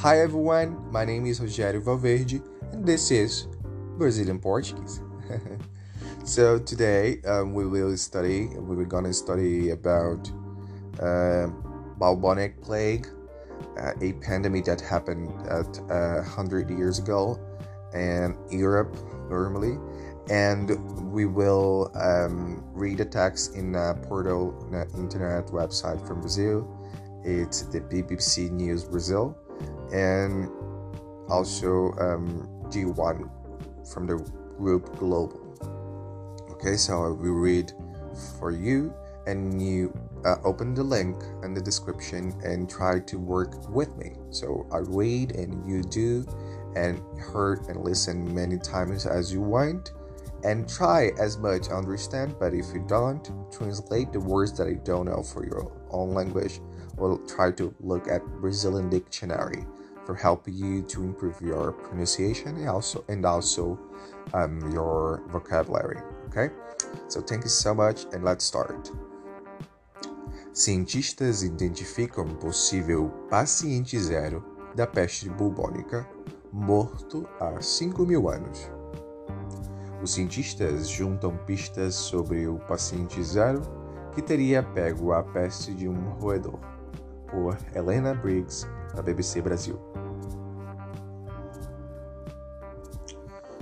Hi everyone, my name is Rogério Valverde and this is Brazilian Portuguese. so today um, we will study, we were gonna study about uh, bubonic plague, uh, a pandemic that happened at uh, 100 years ago in Europe normally and we will um, read a text in a portal an internet website from Brazil. It's the BBC News Brazil, and also um, G1 from the group Global. Okay, so I will read for you, and you uh, open the link in the description and try to work with me. So I read and you do, and heard and listen many times as you want and try as much understand but if you don't translate the words that i don't know for your own language we'll try to look at brazilian dictionary for helping you to improve your pronunciation and also and also um, your vocabulary okay? So thank you so much and let's start. Cientistas identificam possível paciente zero da peste bubônica morto há 5 mil anos. Os cientistas juntam pistas sobre o paciente zero que teria pego a peste de um roedor, por Helena Briggs, da BBC Brasil.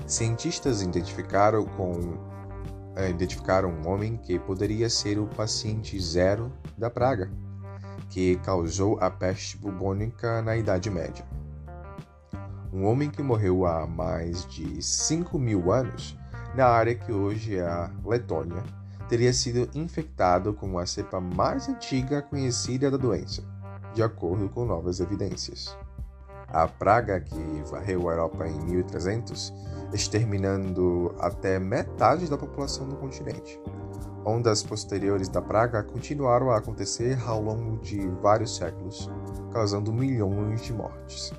Cientistas identificaram, com, eh, identificaram um homem que poderia ser o paciente zero da praga, que causou a peste bubônica na Idade Média. Um homem que morreu há mais de 5 mil anos na área que hoje é a Letônia, teria sido infectado com a cepa mais antiga conhecida da doença, de acordo com novas evidências. A praga que varreu a Europa em 1300, exterminando até metade da população do continente. Ondas posteriores da praga continuaram a acontecer ao longo de vários séculos, causando milhões de mortes.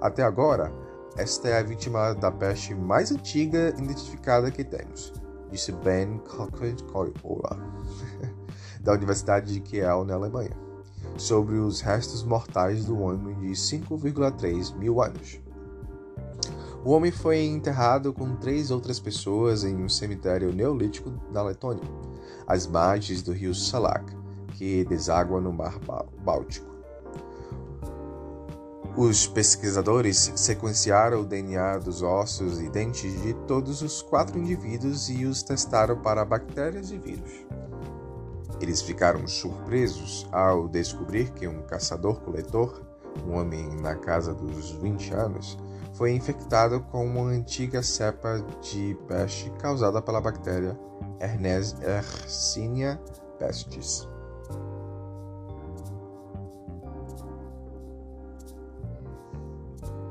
Até agora, esta é a vítima da peste mais antiga identificada que temos, disse Ben Cockett-Coipola, da Universidade de Kiel, na Alemanha, sobre os restos mortais do homem de 5,3 mil anos. O homem foi enterrado com três outras pessoas em um cemitério neolítico da Letônia, às margens do rio Salak, que deságua no Mar Báltico. Os pesquisadores sequenciaram o DNA dos ossos e dentes de todos os quatro indivíduos e os testaram para bactérias e vírus. Eles ficaram surpresos ao descobrir que um caçador-coletor, um homem na casa dos 20 anos, foi infectado com uma antiga cepa de peste causada pela bactéria Yersinia pestis.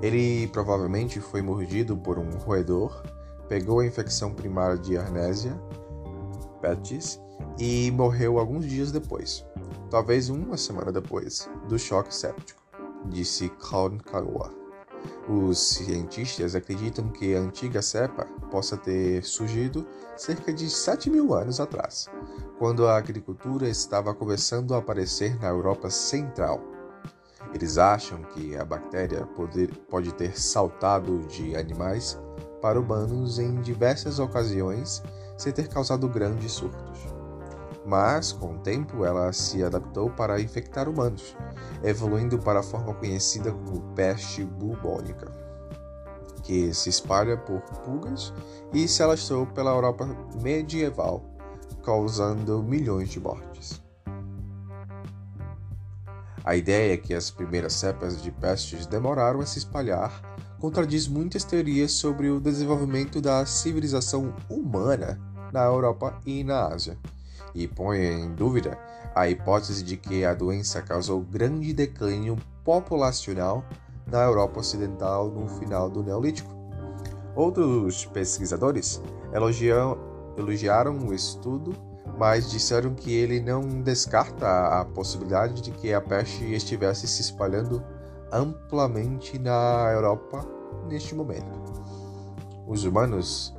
Ele provavelmente foi mordido por um roedor, pegou a infecção primária de Arnésia pestis e morreu alguns dias depois, talvez uma semana depois, do choque séptico, disse Kawa. Os cientistas acreditam que a antiga cepa possa ter surgido cerca de 7 mil anos atrás, quando a agricultura estava começando a aparecer na Europa Central eles acham que a bactéria pode, pode ter saltado de animais para humanos em diversas ocasiões sem ter causado grandes surtos. Mas, com o tempo, ela se adaptou para infectar humanos, evoluindo para a forma conhecida como peste bubônica, que se espalha por pulgas e se alastrou pela Europa medieval, causando milhões de mortes. A ideia é que as primeiras cepas de pestes demoraram a se espalhar contradiz muitas teorias sobre o desenvolvimento da civilização humana na Europa e na Ásia, e põe em dúvida a hipótese de que a doença causou grande declínio populacional na Europa Ocidental no final do Neolítico. Outros pesquisadores elogiam, elogiaram o estudo mas disseram que ele não descarta a possibilidade de que a peste estivesse se espalhando amplamente na Europa neste momento. Os humanos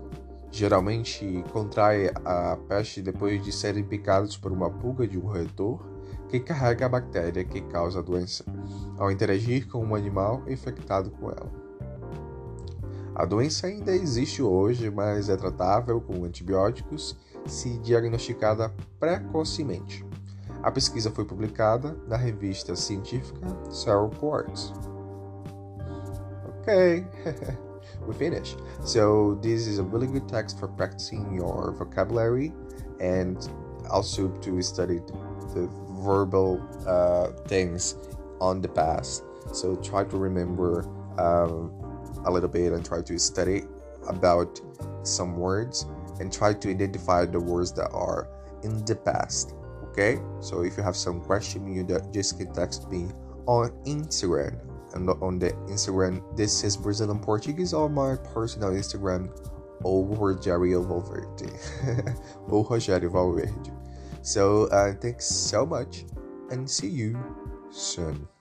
geralmente contraem a peste depois de serem picados por uma pulga de um roedor que carrega a bactéria que causa a doença, ao interagir com um animal infectado com ela. A doença ainda existe hoje, mas é tratável com antibióticos se diagnosticada precocemente. A pesquisa foi publicada na revista científica Cell Reports. Ok, we finished. So this is a really good text for practicing your vocabulary and also to study the verbal uh, things on the past. So try to remember um, a little bit and try to study about some words and try to identify the words that are in the past. Okay, so if you have some question, you just can text me on Instagram and on the Instagram. This is Brazilian Portuguese on my personal Instagram, ou Rogério Valverde, ou Rogério Valverde. So uh, thanks so much, and see you soon.